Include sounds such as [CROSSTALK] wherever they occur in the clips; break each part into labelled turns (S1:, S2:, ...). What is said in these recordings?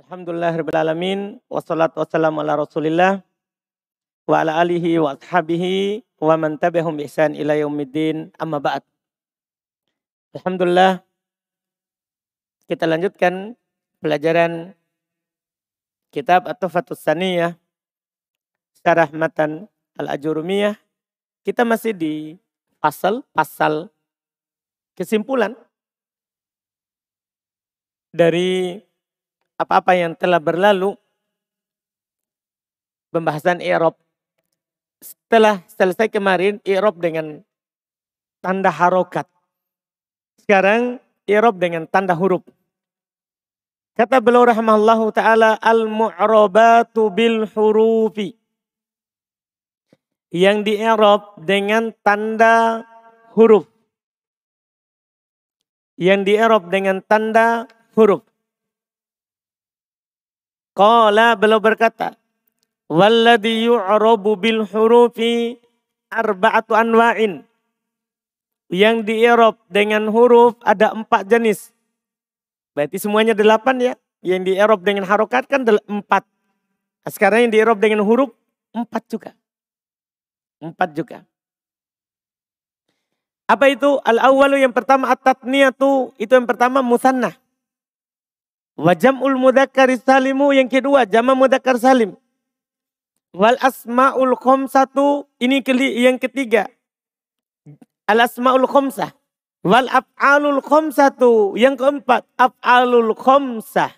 S1: Alhamdulillah Rabbil Alamin. Wassalatu wassalamu ala rasulillah. Wa ala alihi wa ashabihi wa man tabi'ahum ihsan ila yaumiddin. Amma ba'd. Alhamdulillah. Kita lanjutkan pelajaran kitab At-Tufatus Saniyah. Syarah Matan Al-Ajurumiyah. Kita masih di pasal, pasal kesimpulan dari apa-apa yang telah berlalu pembahasan i'rab setelah selesai kemarin i'rab dengan tanda harokat. Sekarang i'rab dengan tanda huruf. Kata beliau rahimahullahu taala al-mu'rabatu bil hurufi. Yang di i'rab dengan tanda huruf. Yang di i'rab dengan tanda huruf. Qala beliau berkata, Walladhi yu'rabu bil hurufi arba'atu anwa'in. Yang di dengan huruf ada empat jenis. Berarti semuanya delapan ya. Yang di dengan harokat kan empat. Nah, sekarang yang di dengan huruf empat juga. Empat juga. Apa itu? Al-awwalu yang pertama at-tatniyatu. Itu yang pertama musannah. Wajamul mudakar salimu yang kedua jama mudakar salim. Wal asmaul satu ini yang ketiga. Al asmaul khomsah. Wal af'alul satu yang keempat af'alul khomsah.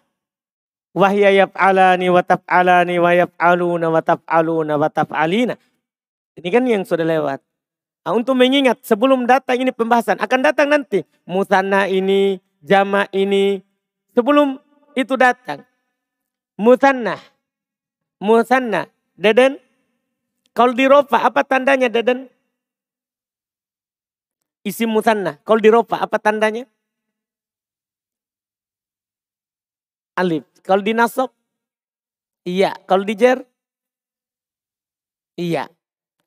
S1: Wahya yaf'alani wa taf'alani wa yaf'aluna wa taf'aluna wa taf'alina. Ini kan yang sudah lewat. Nah, untuk mengingat sebelum datang ini pembahasan akan datang nanti musanna ini, jama ini sebelum itu datang. Musanna. Musanna. Deden. Kalau di rofa apa tandanya Deden? Isi musanna. Kalau di rofa apa tandanya? Alif. Kalau di nasab? Iya. Kalau di jer? Iya.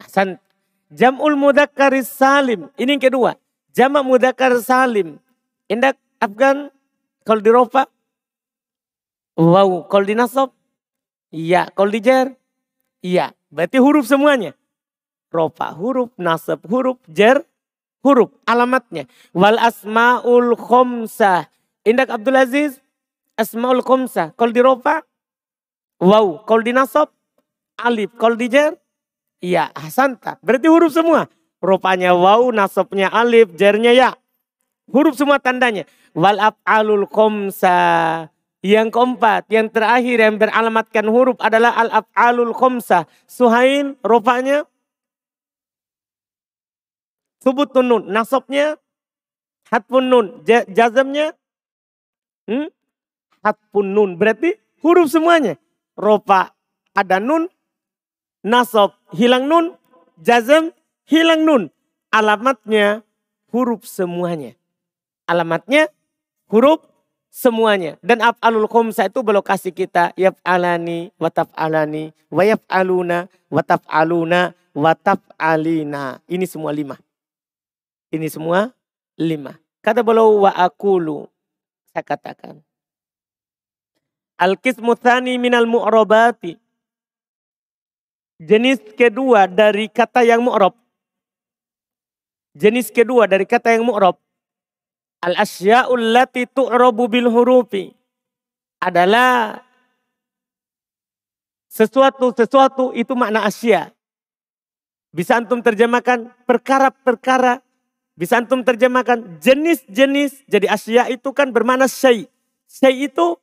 S1: Hasan. Jam'ul mudakaris salim. Ini yang kedua. Jamak mudakar salim. Indak Afgan. Kalau di rofa? Wow, kalau di nasab? Iya. Kalau di jar? Iya. Berarti huruf semuanya. Rofa huruf, nasab huruf, jar huruf. Alamatnya. Wal asma'ul khomsah. Indak Abdul Aziz, asma'ul khomsah. Kalau di rofa? Wow. Kalau di nasab? Alif. Kalau di jar? Iya. Hasanta. Berarti huruf semua. Rofanya wow, nasabnya alif, jarnya ya. Huruf semua tandanya. Wal af'alul khomsah. Yang keempat, yang terakhir yang beralamatkan huruf adalah al-af'alul khomsah. Suhail, rupanya. Subutun nun. Nasabnya. Hatpun nun. Jazamnya. Hmm? Hatpun nun. Berarti huruf semuanya. Ropa ada nun. Nasab hilang nun. Jazam hilang nun. Alamatnya huruf semuanya. Alamatnya huruf semuanya. Dan af'alul khumsa itu berlokasi kita yaf'alani wa taf'alani wa yaf'aluna wa taf'aluna wa taf'alina. Ini semua lima. Ini semua lima. Kata beliau wa akulu. Saya katakan. Al-kismu thani minal mu'robati. Jenis kedua dari kata yang mu'rob. Jenis kedua dari kata yang mu'rob Al-asya'ul lati tu'rabu bil hurufi adalah sesuatu-sesuatu itu makna asya. Bisa antum terjemahkan perkara-perkara. Bisa antum terjemahkan jenis-jenis. Jadi asya itu kan bermakna syai. Syai itu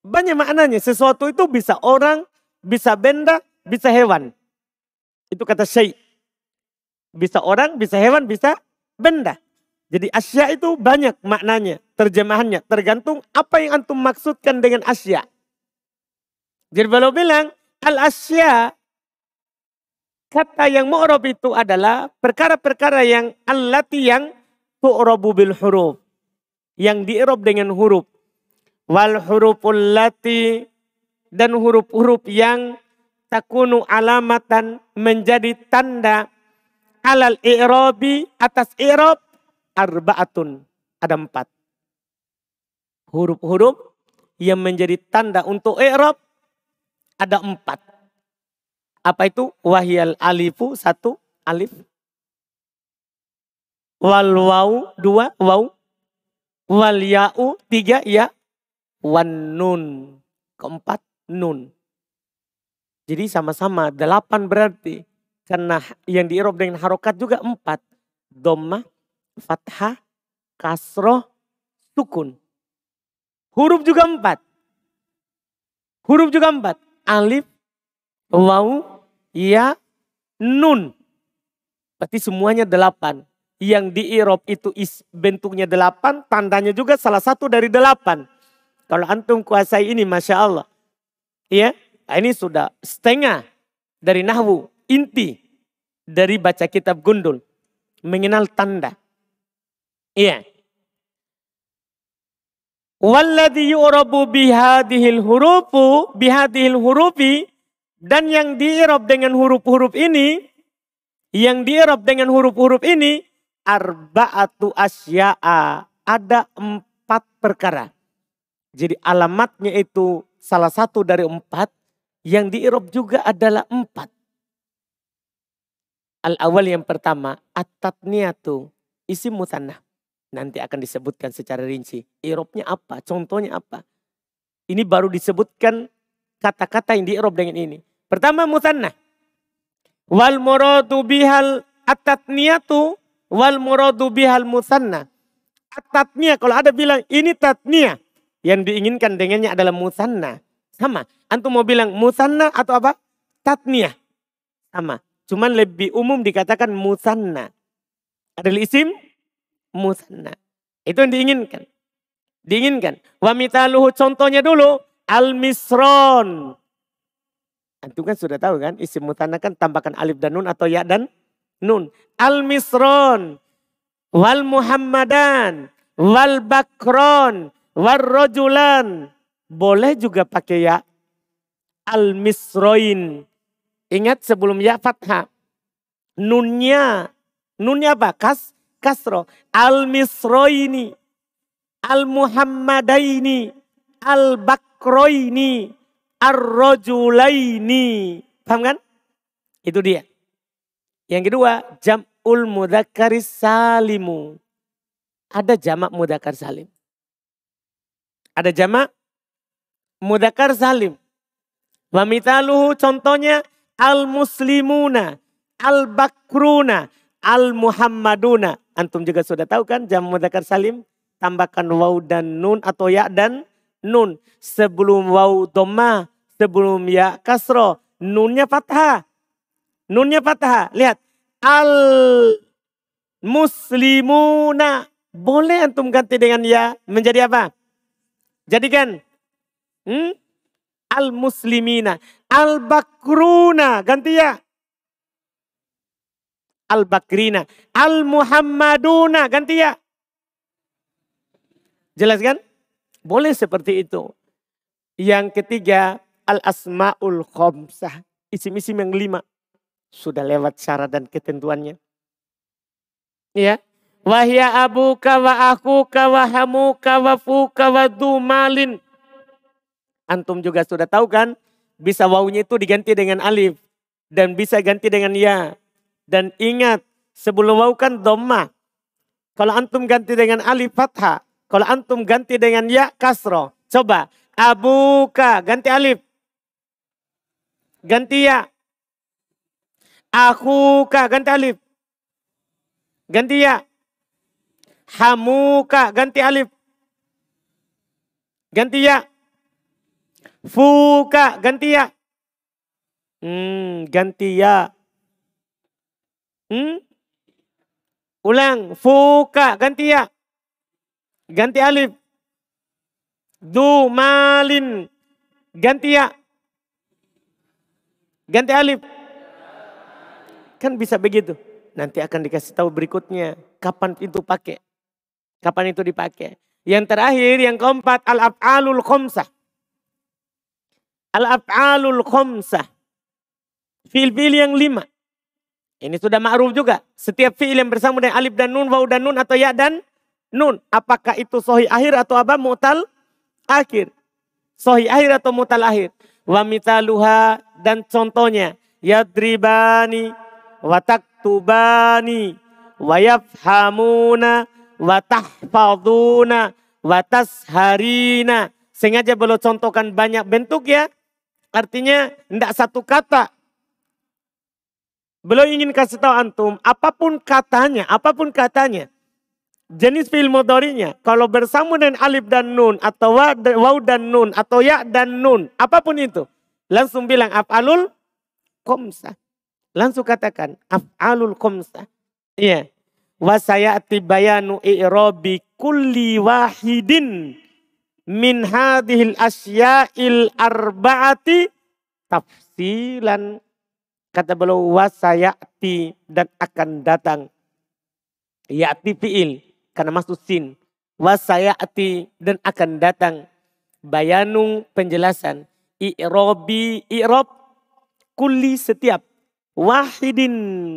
S1: banyak maknanya. Sesuatu itu bisa orang, bisa benda, bisa hewan. Itu kata syai. Bisa orang, bisa hewan, bisa benda. Jadi asya itu banyak maknanya, terjemahannya. Tergantung apa yang antum maksudkan dengan asya. Jadi kalau bilang al-asya, kata yang mu'rob itu adalah perkara-perkara yang allati yang tu'robu bil huruf. Yang diirob dengan huruf. Wal huruful lati dan huruf-huruf yang takunu alamatan menjadi tanda alal i'robi atas i'rob arba'atun. Ada empat. Huruf-huruf yang menjadi tanda untuk i'rab ada empat. Apa itu? Wahyal alifu satu alif. Wal wau dua wau. Wal ya'u tiga ya. Wan nun keempat nun. Jadi sama-sama delapan berarti. Karena yang di dengan harokat juga empat. Doma, fathah, kasroh, sukun. Huruf juga empat. Huruf juga empat. Alif, waw, ya, nun. Berarti semuanya delapan. Yang di Irob itu is, bentuknya delapan, tandanya juga salah satu dari delapan. Kalau antum kuasai ini, Masya Allah. Ya, ini sudah setengah dari nahwu, inti dari baca kitab gundul. Mengenal tanda. Iya. Walladhi yu'rabu bihadihil hurufu, bihadihil hurufi, dan yang diirob dengan huruf-huruf ini, yang diirob dengan huruf-huruf ini, arba'atu asya'a. Ada empat perkara. Jadi alamatnya itu salah satu dari empat, yang diirob juga adalah empat. Al-awal yang pertama, at-tatniyatu, isim mutanah. Nanti akan disebutkan secara rinci. Irobnya apa? Contohnya apa? Ini baru disebutkan kata-kata yang diirob dengan ini. Pertama mutanna. Wal muradu bihal atatniyatu wal muradu bihal musanna. Atatnya kalau ada bilang ini tatnia. Yang diinginkan dengannya adalah musanna. Sama. Antum mau bilang musanna atau apa? Tatnia. Sama. Cuman lebih umum dikatakan musanna. Adalah isim musanna. Itu yang diinginkan. Diinginkan. Wa mitaluhu contohnya dulu. Al-misron. Antum kan sudah tahu kan isim mutanna kan tambahkan alif dan nun atau ya dan nun. Al-misron. Wal muhammadan. Wal bakron. Wal rojulan. Boleh juga pakai ya. Al-misroin. Ingat sebelum ya fathah. Nunnya. Nunnya apa? Kas kasro. Al-Misroini, Al-Muhammadaini, Al-Bakroini, Ar-Rojulaini. Paham kan? Itu dia. Yang kedua, jam'ul mudakaris salimu. Ada jamak mudakar salim. Ada jamak mudakar salim. Wa mitaluhu contohnya al-muslimuna, al-bakruna, al-muhammaduna. Antum juga sudah tahu kan jam mudzakkar salim tambahkan waw dan nun atau ya dan nun. Sebelum waw doma, sebelum ya kasro, nunnya fathah. Nunnya fathah. Lihat. Al muslimuna. Boleh antum ganti dengan ya menjadi apa? Jadikan hmm? al muslimina. Al bakruna. Ganti ya Al-Bakrina. Al-Muhammaduna. Ganti ya. Jelas kan? Boleh seperti itu. Yang ketiga, Al-Asma'ul Khomsah. Isim-isim yang lima. Sudah lewat syarat dan ketentuannya. Ya. Wahya abuka wa akuka wa hamuka wa fuka wa dumalin. Antum juga sudah tahu kan? Bisa wawunya itu diganti dengan alif. Dan bisa ganti dengan ya. Dan ingat, sebelum wau kan dhamma. Kalau antum ganti dengan alif fathah. Kalau antum ganti dengan ya kasro. Coba, abuka ganti alif. Ganti ya. Akuka ganti alif. Ganti ya. Hamuka ganti alif. Ganti ya. Fuka ganti ya. Hmm, ganti ya. Hmm? Ulang. Fuka. Ganti ya. Ganti alif. Du malin. Ganti ya. Ganti alif. Kan bisa begitu. Nanti akan dikasih tahu berikutnya. Kapan itu pakai. Kapan itu dipakai. Yang terakhir, yang keempat. Al-af'alul khomsah. Al-af'alul khomsah. Fil-fil yang lima. Ini sudah ma'ruf juga. Setiap fi'il yang bersama dengan alif dan nun, waw dan nun atau ya dan nun. Apakah itu sohi akhir atau apa? Mu'tal akhir. Sohi akhir atau mutal akhir. Wa mitaluha dan contohnya. Yadribani wa taktubani wa yafhamuna wa tahfaduna wa tasharina. Sengaja belum contohkan banyak bentuk ya. Artinya tidak satu kata. Belum ingin kasih tahu antum, apa pun katanya, apa pun katanya. Jenis fi'il mudhari'nya, kalau bersama dengan alif dan nun, atau waw dan nun, atau ya dan nun, apa pun itu. Langsung bilang af'alul komsa. Langsung katakan af'alul komsa. Iya. Wasayati bayanu i'robi kulli wahidin min hadhil asya'il arba'ati tafsilan kata beliau wasayati dan akan datang. Ya'ti fi'il karena masuk sin. Wasayati dan akan datang. Bayanung penjelasan. I'robi i'rob kulli setiap. Wahidin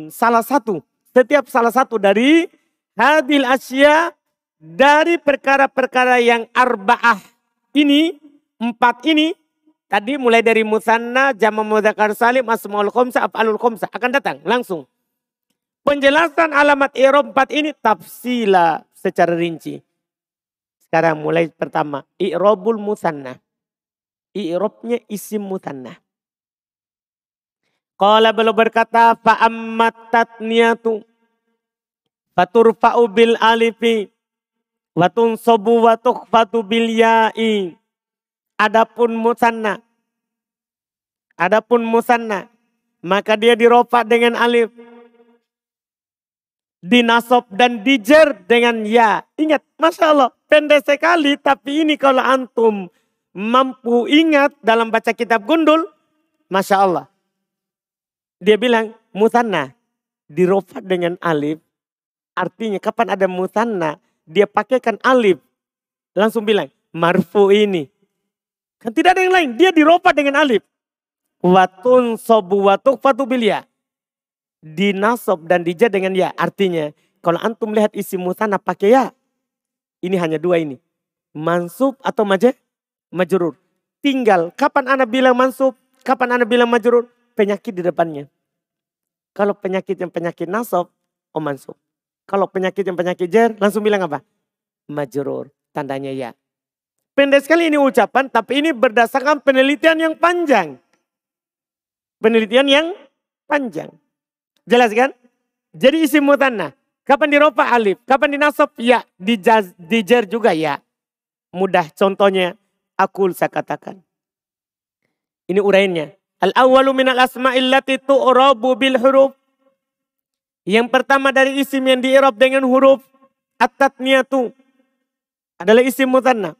S1: salah satu. Setiap salah satu dari hadil asya dari perkara-perkara yang arba'ah ini, empat ini, tadi mulai dari musanna, jama mudzakkar salim, asmaul khomsa, af'alul khomsa akan datang langsung. Penjelasan alamat i'rab empat ini tafsila secara rinci. Sekarang mulai pertama, i'rabul musanna. I'rabnya isim musanna. Qala beliau berkata fa'ammat tatniyatu faturfa'u bil alifi Watun sobu watuk fatu bilyai. Adapun musanna. Adapun musanna. Maka dia diropa dengan alif. Dinasob dan dijer dengan ya. Ingat, Masya Allah, pendek sekali. Tapi ini kalau antum mampu ingat dalam baca kitab gundul. Masya Allah. Dia bilang, musanna diropa dengan alif. Artinya kapan ada musanna, dia pakaikan alif. Langsung bilang, marfu ini. Kan tidak ada yang lain, dia diropa dengan alif. Watun sobu watuk fatu bilya. Dinasob dan dija dengan ya. Artinya, kalau antum lihat isi musana pakai ya. Ini hanya dua ini. Mansub atau maje? Majurur. Tinggal kapan anda bilang mansub, kapan anda bilang majurur, penyakit di depannya. Kalau penyakit yang penyakit nasob, oh mansub. Kalau penyakit yang penyakit jer, langsung bilang apa? Majrur, tandanya ya. Pendek sekali ini ucapan, tapi ini berdasarkan penelitian yang panjang. Penelitian yang panjang. Jelas kan? Jadi isi mutanah. Kapan diropa alif? Kapan dinasab? Ya. Dijaz, dijer juga ya. Mudah contohnya. Akul saya katakan. Ini urainya. Al-awwalu minal asma'illati tu'rabu bil huruf yang pertama dari isim yang diirab dengan huruf at-tatniyatu adalah isim mutanna.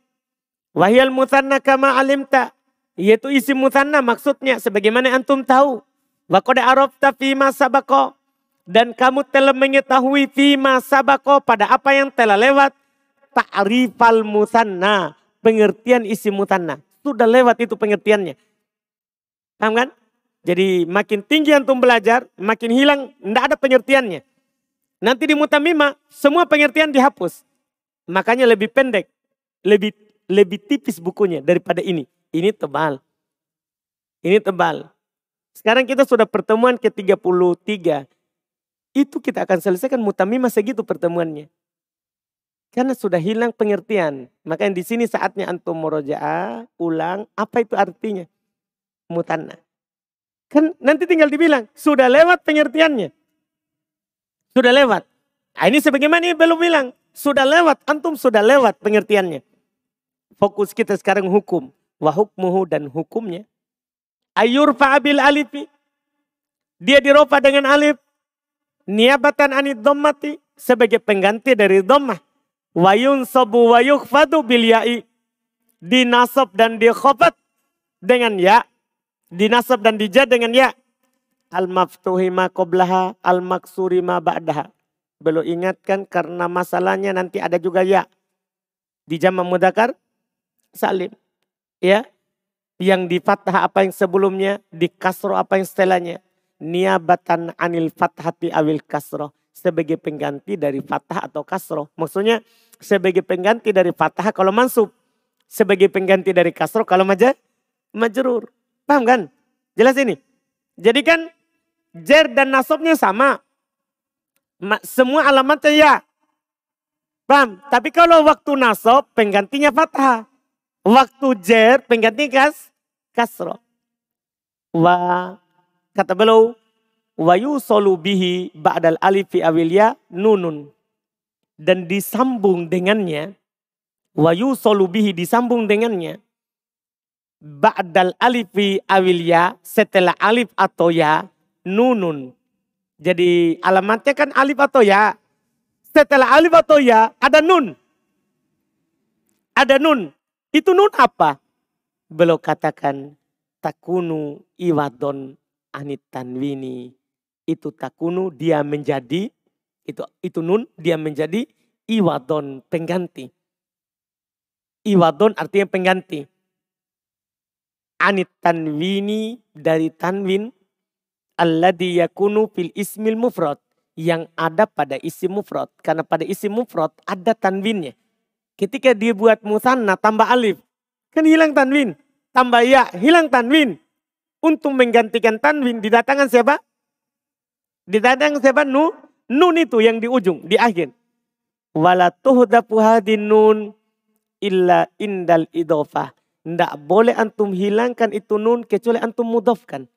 S1: Wahyal mutanna kama alimta. Yaitu isim mutanna maksudnya sebagaimana antum tahu. Wa qad arafta fima sabako. Dan kamu telah mengetahui fima sabako pada apa yang telah lewat. Ta'rifal mutanna. Pengertian isim mutanna. Sudah lewat itu pengertiannya. Paham kan? Jadi makin tinggi antum belajar, makin hilang, tidak ada pengertiannya. Nanti di mutamima, semua pengertian dihapus. Makanya lebih pendek, lebih lebih tipis bukunya daripada ini. Ini tebal. Ini tebal. Sekarang kita sudah pertemuan ke-33. Itu kita akan selesaikan mutamima segitu pertemuannya. Karena sudah hilang pengertian. Makanya di sini saatnya antum murojaah, ulang, apa itu artinya? Mutanna. Kan nanti tinggal dibilang, sudah lewat pengertiannya. Sudah lewat. Nah, ini sebagaimana ini belum bilang, sudah lewat, antum sudah lewat pengertiannya. Fokus kita sekarang hukum. Wahukmuhu dan hukumnya. Ayur fa'abil alifi. Dia diropa dengan alif. Niabatan anid dommati. Sebagai pengganti dari dommah. Wayun sobu wayuk fadu bil ya'i. Dinasab dan dikhobat dengan ya dinasab dan dijad dengan ya. Al-maftuhi ma qoblaha, al-maksuri ma ba'daha. Belum ingatkan karena masalahnya nanti ada juga ya. Di jam mudakar salim. Ya. Yang di fathah apa yang sebelumnya, di kasro apa yang setelahnya. Niabatan anil fathati awil kasro. Sebagai pengganti dari fathah atau kasro. Maksudnya sebagai pengganti dari fathah kalau mansub. sebagai pengganti dari kasro kalau maja, majrur. Paham kan? Jelas ini. Jadi kan jer dan nasabnya sama. Semua alamatnya ya. Paham? Tapi kalau waktu nasab penggantinya fathah. Waktu jer penggantinya kas, kasro. Wa kata beliau wa yusolu bihi ba'dal alif fi awilya nunun. Dan disambung dengannya wa yusolu bihi disambung dengannya ba'dal alif fi awilya setelah alif atau ya nunun. Jadi alamatnya kan alif atau ya. Setelah alif atau ya ada nun. Ada nun itu nun apa belum katakan takunu iwadon anit tanwini itu takunu dia menjadi itu itu nun dia menjadi iwadon pengganti. Iwadon artinya pengganti. Anit tanwini dari tanwin alladhi yakunu fil ismil mufrad yang ada pada isim mufrad karena pada isim mufrad ada tanwinnya. Ketika dia buat musanna tambah alif kan hilang tanwin, tambah ya hilang tanwin. Untuk menggantikan tanwin didatangkan siapa? Didatang siapa? Nu, nun itu yang di ujung, di akhir. Wala tuhdafu nun illa indal idofah. Tidak boleh antum hilangkan itu nun kecuali antum mudofkan.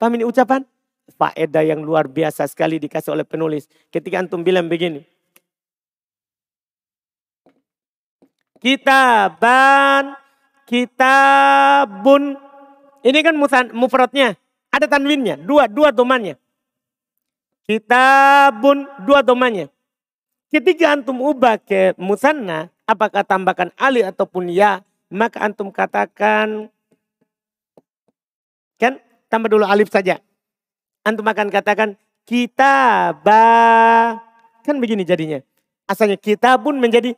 S1: Paham ini ucapan? Faedah yang luar biasa sekali dikasih oleh penulis. Ketika antum bilang begini. Kitaban, kitabun. Ini kan mufradnya. Ada tanwinnya, dua, dua domannya. Kitabun dua domanya. Ketika antum ubah ke musanna, apakah tambahkan alif ataupun ya, maka antum katakan kan tambah dulu alif saja. Antum akan katakan ba kan begini jadinya. Asalnya kitabun menjadi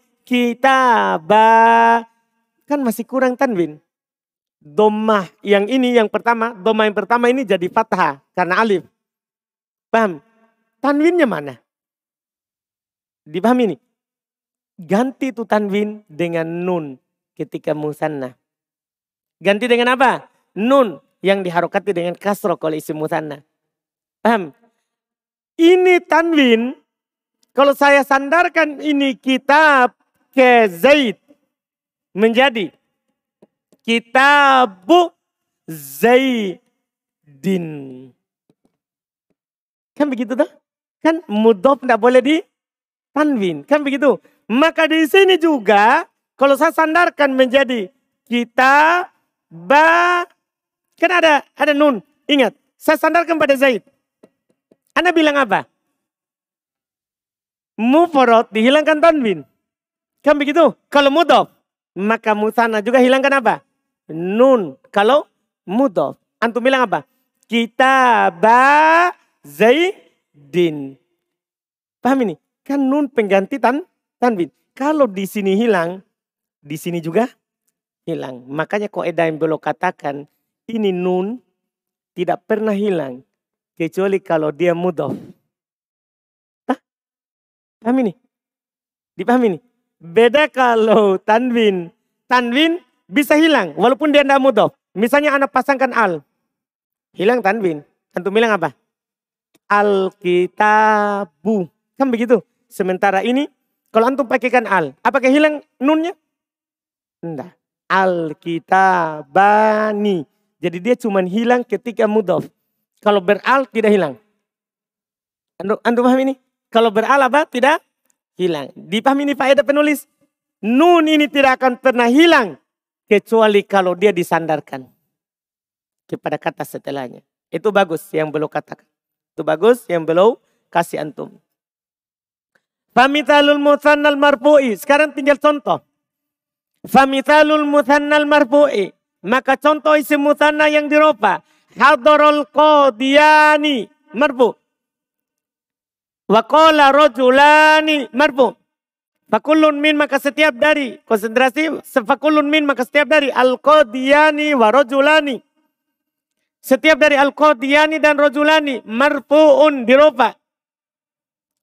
S1: ba kan masih kurang tanwin. Domah yang ini yang pertama, domah yang pertama ini jadi fathah karena alif. Paham? Tanwinnya mana? Dipahami ini? Ganti itu tanwin dengan nun ketika musanna. Ganti dengan apa? Nun yang diharokati dengan kasro kalau isi musanna. Paham? Ini tanwin, kalau saya sandarkan ini kitab ke Zaid menjadi kitabu Zaidin. Kan begitu tuh? Kan mudof tidak boleh di tanwin. Kan begitu. Maka di sini juga kalau saya sandarkan menjadi kita ba kan ada ada nun. Ingat, saya sandarkan pada Zaid. Anda bilang apa? Muforot dihilangkan tanwin. Kan begitu? Kalau mudof, maka musana juga hilangkan apa? Nun. Kalau mudof. Antum bilang apa? Kita ba Zaid din. Paham ini? Kan nun pengganti tan tanwin. Kalau di sini hilang, di sini juga hilang. Makanya kok Eda yang belum katakan ini nun tidak pernah hilang kecuali kalau dia mudof. Paham ini? Dipahami ini? Beda kalau tanwin. Tanwin bisa hilang walaupun dia tidak mudof. Misalnya anak pasangkan al. Hilang tanwin. Antum bilang apa? Alkitabu. Kan begitu. Sementara ini kalau antum pakaikan al, apakah hilang nunnya? Enggak. Alkitabani. Jadi dia cuma hilang ketika mudhof. Kalau beral tidak hilang. Antum, antum paham ini? Kalau beral apa? Tidak hilang. Dipahami ini faedah penulis. Nun ini tidak akan pernah hilang. Kecuali kalau dia disandarkan. Kepada kata setelahnya. Itu bagus yang belum katakan. Itu bagus yang belum kasih antum. Famithalul muthannal marfu'i. Sekarang tinggal contoh. Famithalul muthannal marfu'i. Maka contoh isi muthanna yang diropa. Hadorol qadiyani marfu. Wa qala rajulani marfu. Fakulun min maka setiap dari konsentrasi fakulun min maka setiap dari al qadiyani wa rajulani setiap dari Al-Qadiyani dan Rajulani marfu'un dirofa.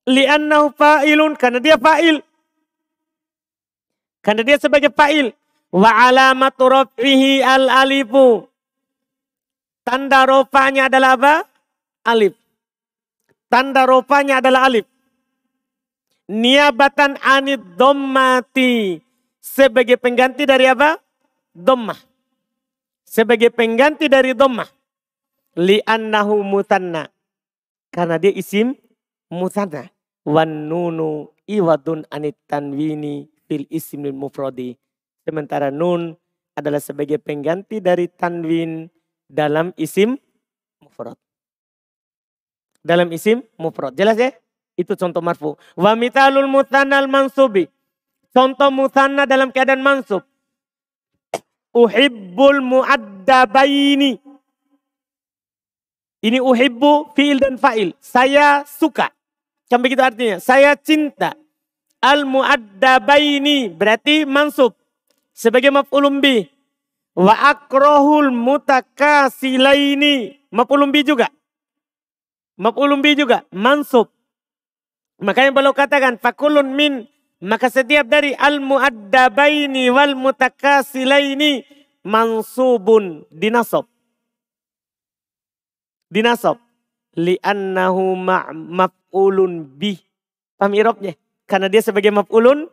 S1: Li'annahu fa'ilun karena dia fa'il. Karena dia sebagai fa'il. Wa alamatu rafihi al alifu. Tanda rofanya adalah apa? Alif. Tanda rofanya adalah alif. Niabatan anid dommati. Sebagai pengganti dari apa? Dommah. Sebagai pengganti dari dommah. Li'annahu mutanna. Karena dia isim mutanna. Wan nunu iwadun anit tanwini fil ismil mufrodi. Sementara nun adalah sebagai pengganti dari tanwin dalam isim mufrad. Dalam isim mufrad. Jelas ya? Itu contoh marfu. Wa mitalul muthanal mansubi. Contoh muthanna dalam keadaan mansub. Uhibbul muaddabaini. Ini uhibbu fi'il dan fa'il. Saya suka. Kan begitu artinya. Saya cinta. Al muaddabaini berarti mansub sebagai maf'ulun bih. Wa akrohul mutakasilaini. Maf'ulun bih juga. Maf'ulun bih juga. Mansub. Makanya beliau katakan fakulun min. Maka setiap dari al muaddabaini wal mutakasilaini mansubun dinasab. Dinasab. Li'annahu maf'ulun bih. Paham irobnya? Karena dia sebagai maf'ulun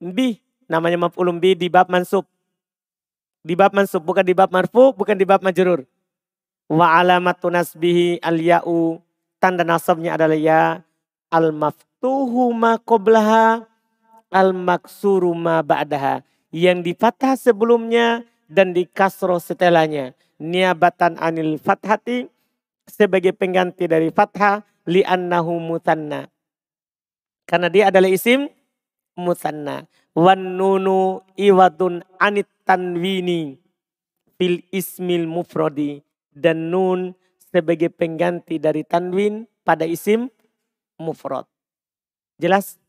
S1: bih namanya maf'ulun bi di bab mansub. Di bab mansub bukan di bab marfu, bukan di bab majrur. Wa alamatu nasbihi al ya'u. Tanda nasabnya adalah ya. Al maftuhu ma qoblaha. Al maksuru ma ba'daha. Yang di fathah sebelumnya dan di kasroh setelahnya. Niabatan anil fathati sebagai pengganti dari fathah li'annahu mutanna. Karena dia adalah isim musanna. Wan nunu iwadun anit tanwini fil ismil mufrodi. Dan nun sebagai pengganti dari tanwin pada isim mufrad. Jelas?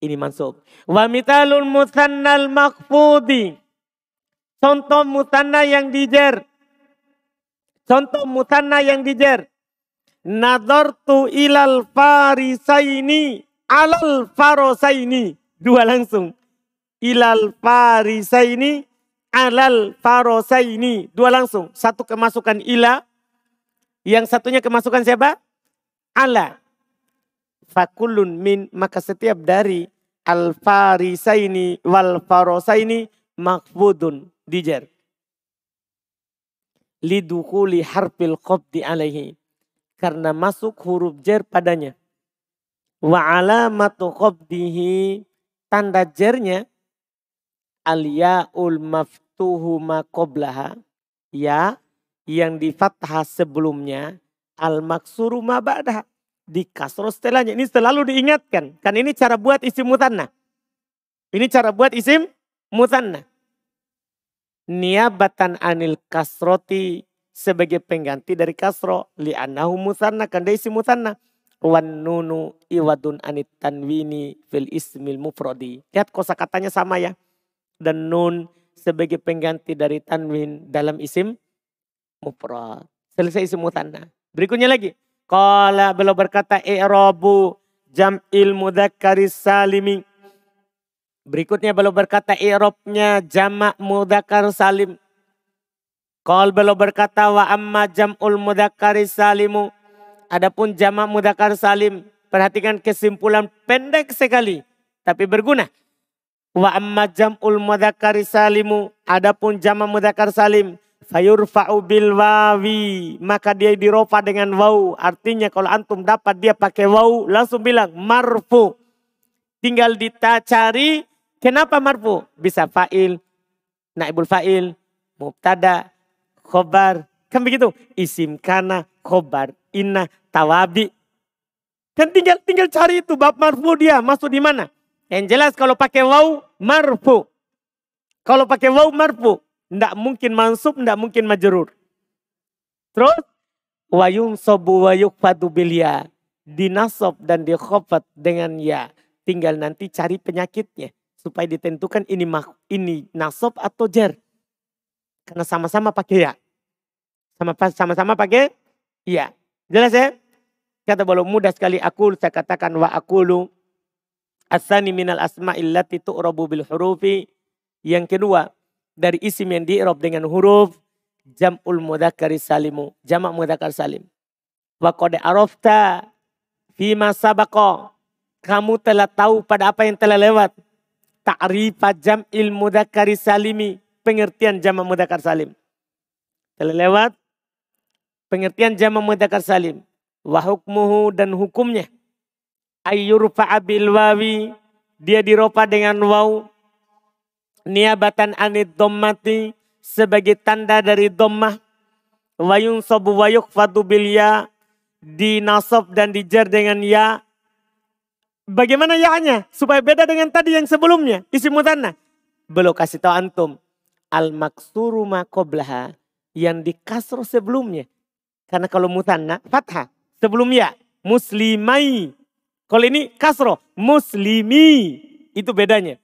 S1: Ini mansub. Wa mitalul musannal makfudi. Contoh mutanna yang dijer. Contoh mutanna yang dijer. Nadartu ilal farisaini alal farosaini. Dua langsung. Ilal farisaini alal farosaini. Dua langsung. Satu kemasukan ila. Yang satunya kemasukan siapa? Ala. Fakulun min. Maka setiap dari al farisaini wal farosaini makfudun. Dijer. Lidukuli harfil qabdi alaihi. Karena masuk huruf jer padanya. Wa alamatu qabdihi tanda jernya al yaul maftuhu ma ya yang di fathah sebelumnya al maksuru ma ba'daha di kasro setelahnya. Ini selalu diingatkan. Kan ini cara buat isim mutanna ini cara buat isim mutanna niabatan anil kasroti sebagai pengganti dari kasro. Li'annahu mutanna kan dia isim mutanna wan nunu iwadun anit tanwini fil ismil mufrodi. Lihat kosakatanya sama ya. Dan nun sebagai pengganti dari tanwin dalam isim mufrad. Selesai isim mutanna. Berikutnya lagi. Kala beliau berkata i'rabu jam'il mudhakkaris salimi. Berikutnya beliau berkata i'rabnya jamak mudzakkar salim. Kal beliau berkata wa amma jam'ul mudhakkaris salimu Adapun jamak mudakar salim, perhatikan kesimpulan pendek sekali tapi berguna. Wa amma jam'ul mudakar salimu, adapun jamak mudakar salim, fayurfa'u bil wawi, maka dia dirofa dengan waw. Artinya kalau antum dapat dia pakai waw, langsung bilang marfu. Tinggal ditacari, kenapa marfu? Bisa fa'il, naibul fa'il, mubtada, khobar. Kan begitu? Isim kana, khobar, inna, tawabi. Kan tinggal tinggal cari itu bab marfu dia masuk di mana. Yang jelas kalau pakai waw marfu. Kalau pakai waw marfu, ndak mungkin mansub, ndak mungkin majrur. Terus wayung sobu wayuk padu bilia. Dinasob dan dikhofat dengan ya. Tinggal nanti cari penyakitnya. Supaya ditentukan ini ini nasob atau jer. Karena sama-sama pakai ya. Sama-sama pakai ya. Jelas ya? Kata belum mudah sekali aku saya katakan wa akulu asani minal asma'il lati tu'rabu bil hurufi. Yang kedua, dari isim yang diirob dengan huruf jam'ul mudakari salimu. Jamak mudakar salim. Wa qad arafta fima sabaqo. Kamu telah tahu pada apa yang telah lewat. Ta'rifa jam'il mudakari salimi. Pengertian jamak mudakar salim. Telah lewat pengertian jamak mudakar salim. Wa hukmuhu dan hukumnya. Ayyurfa'a bil wawi. Dia diropa dengan waw. Niabatan anid dommati sebagai tanda dari dhammah wayung sobu wayuk fatu bil ya dinasab dan dijar dengan ya. Bagaimana ya-nya? Supaya beda dengan tadi yang sebelumnya. Isi mutanna. Belum kasih tahu antum. Al maksuru ma qoblaha yang dikasro sebelumnya. Karena kalau mutanna fathah sebelum ya. Muslimai. Kalau ini kasro muslimi. Itu bedanya.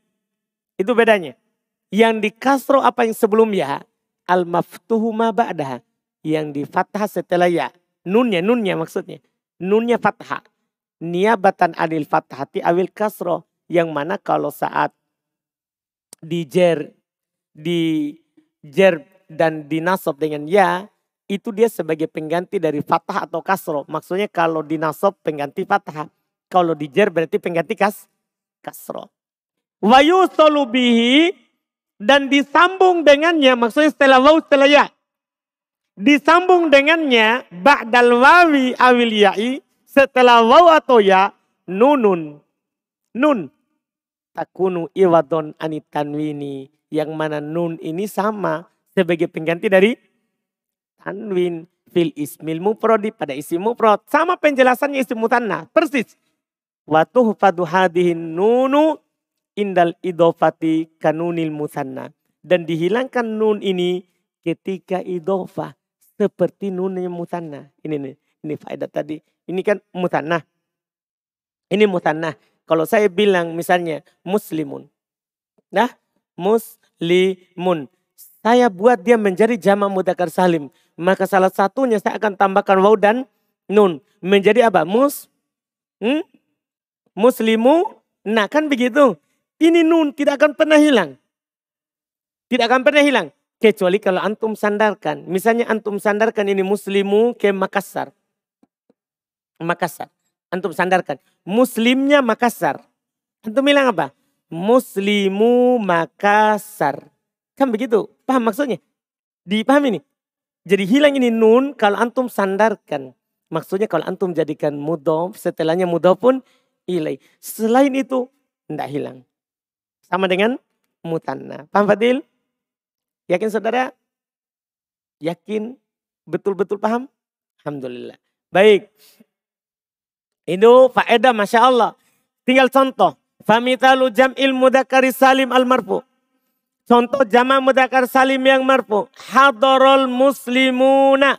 S1: Itu bedanya yang di kasro apa yang sebelum ya. Al maftuhu ma. Yang di fathah setelah ya. Nunnya, nunnya maksudnya. Nunnya fathah. Niabatan adil fathati awil kasro. Yang mana kalau saat di jer, di jer dan dinasob dengan ya. Itu dia sebagai pengganti dari fathah atau kasro. Maksudnya kalau dinasob pengganti fathah. Kalau di jer berarti pengganti kas, kasro. Wayu solubihi dan disambung dengannya maksudnya setelah waw setelah ya. Disambung dengannya ba'dal wawi awil ya'i setelah waw atau ya nunun. Nun. Takunu iwadon anitanwini yang mana nun ini sama sebagai pengganti dari tanwin. Fil ismil muprodi pada isim mufrad. Sama penjelasannya isim mutanna persis. Wa tuhfadu hadihin nunu indal idofati kanunil musanna. Dan dihilangkan nun ini ketika idofah. Seperti nunnya musanna. Ini nih, ini faedah tadi. Ini kan musanna. Ini musanna. Kalau saya bilang misalnya muslimun. Nah, muslimun. Saya buat dia menjadi jama mudakar salim. Maka salah satunya saya akan tambahkan waw dan nun. Menjadi apa? Mus, hmm? muslimu. Nah kan begitu. Ini nun tidak akan pernah hilang. Tidak akan pernah hilang. Kecuali kalau antum sandarkan. Misalnya antum sandarkan ini muslimu ke Makassar. Makassar. Antum sandarkan. Muslimnya Makassar. Antum bilang apa? Muslimu Makassar. Kan begitu. Paham maksudnya? Dipahami ini. Jadi hilang ini nun kalau antum sandarkan. Maksudnya kalau antum jadikan mudof, setelahnya mudof pun ilai. Selain itu, tidak hilang. Sama dengan mutanna. Paham Fadil? Yakin saudara? Yakin? Betul-betul paham? Alhamdulillah. Baik. Itu faedah Masya Allah. Tinggal contoh. Famitalu jam'il mudakari salim al marfu. Contoh jama mudakar salim yang marfu. Hadorol muslimuna.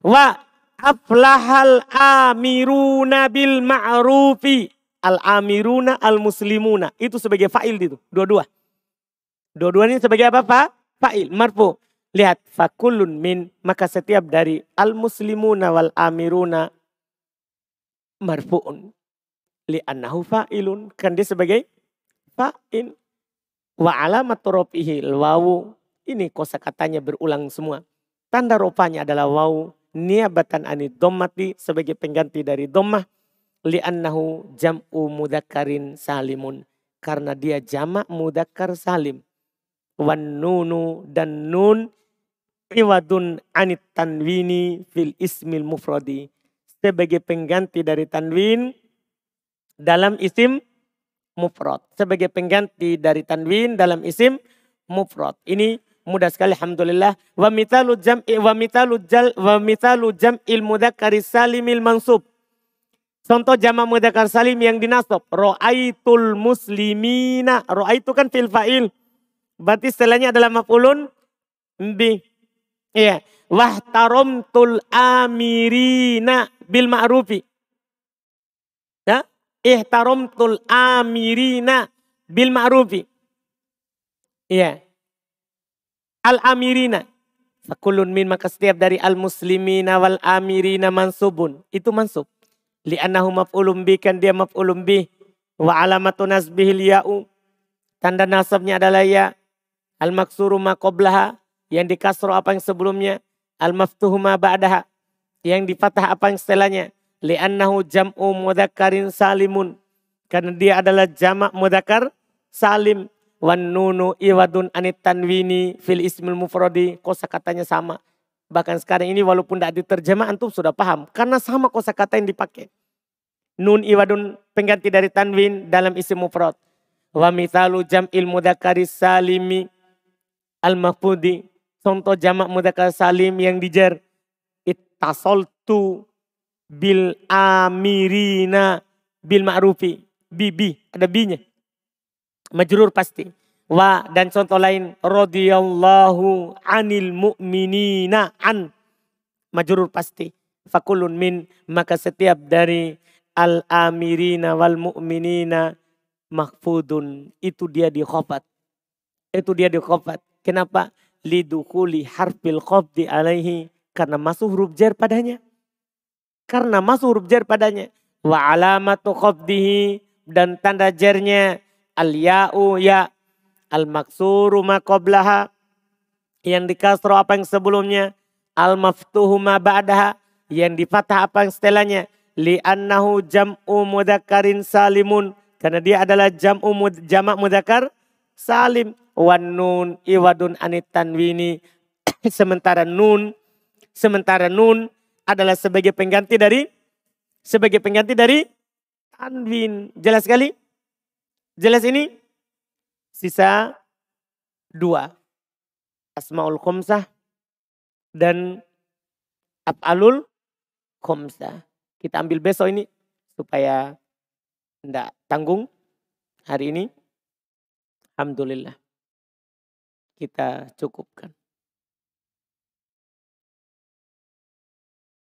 S1: Wa aflahal amiruna bil ma'rufi. Al-amiruna al-muslimuna. Itu sebagai fa'il itu. Dua-dua. Dua-duanya sebagai apa Pak? Fa'il. Marfu. Lihat. Fakulun min. Maka setiap dari al-muslimuna wal-amiruna. Marfu'un. Li'annahu fa'ilun. Kan dia sebagai fa'il. Wa alamat rofihi wawu. Ini kosa katanya berulang semua. Tanda ropanya adalah wawu. Niabatan anid dommati sebagai pengganti dari dommah li'annahu jam'u mudakarin salimun. Karena dia jamak mudakar salim. Wan nunu dan nun iwadun anit tanwini fil ismil mufradi. Sebagai pengganti dari tanwin dalam isim mufrad. Sebagai pengganti dari tanwin dalam isim mufrad. Ini mudah sekali alhamdulillah. Wa mitalu jam'i wa mitalu jal wa mitalu jam'il mudzakkari salimil mansub Contoh jama mudakar salim yang dinasab. Ro'aitul muslimina. Ro'aitu kan fil fa'il. Berarti setelahnya adalah maf'ulun bi. Iya. Wahtaromtul amirina bil ma'rufi. Ya. Ihtaromtul amirina bil ma'rufi. Iya. Al-amirina. Fakulun min maka setiap dari al-muslimina wal amirina mansubun. Itu mansub li'annahu maf'ulun bi kan dia maf'ulun bi wa alamatu nasbihil ya'u tanda nasabnya adalah ya Al maksuru ma qoblaha yang dikasro apa yang sebelumnya. Al maftuhu ma ba'daha yang difatah apa yang setelahnya. Li'annahu jam'u mudakarin salimun. Karena dia adalah jamak mudakar salim. Wan nunu iwadun anit tanwini fil ismil mufrodi. Kosa katanya sama. Bahkan sekarang ini walaupun tidak diterjemah antum sudah paham. Karena sama kosa kata yang dipakai. Nun iwadun pengganti dari tanwin dalam isim mufrad. Wa mithalu jam'il mudakari salimi al-mafudi. Contoh jamak mudakar salim yang dijer. Ittasoltu bil amirina bil ma'rufi. Bibi, ada binya. Majrur pasti. Wa dan contoh lain radhiyallahu anil mu'minina an majrur pasti. Fakulun min maka setiap dari al-amirina wal mu'minina mahfudun. Itu dia di. Itu dia di. Kenapa? Lidukuli harfil khofdi alaihi. Karena masuk huruf jar padanya. Karena masuk huruf jar padanya. Wa alamatu khofdihi. Dan tanda jarnya. Al-ya'u ya. Al-maksuru ma qoblaha. Yang dikasro apa yang sebelumnya. Al-maftuhu ma ba'daha. Yang difatah apa yang setelahnya li'annahu jam'u mudakarin salimun karena dia adalah jam'u mud, jamak mudakar salim wan nun iwadun anit tanwini [CLEARS THROAT] sementara nun sementara nun adalah sebagai pengganti dari sebagai pengganti dari tanwin jelas sekali jelas ini sisa dua asmaul khomsah dan af'alul khomsah kita ambil besok ini supaya tidak tanggung hari ini. Alhamdulillah kita cukupkan.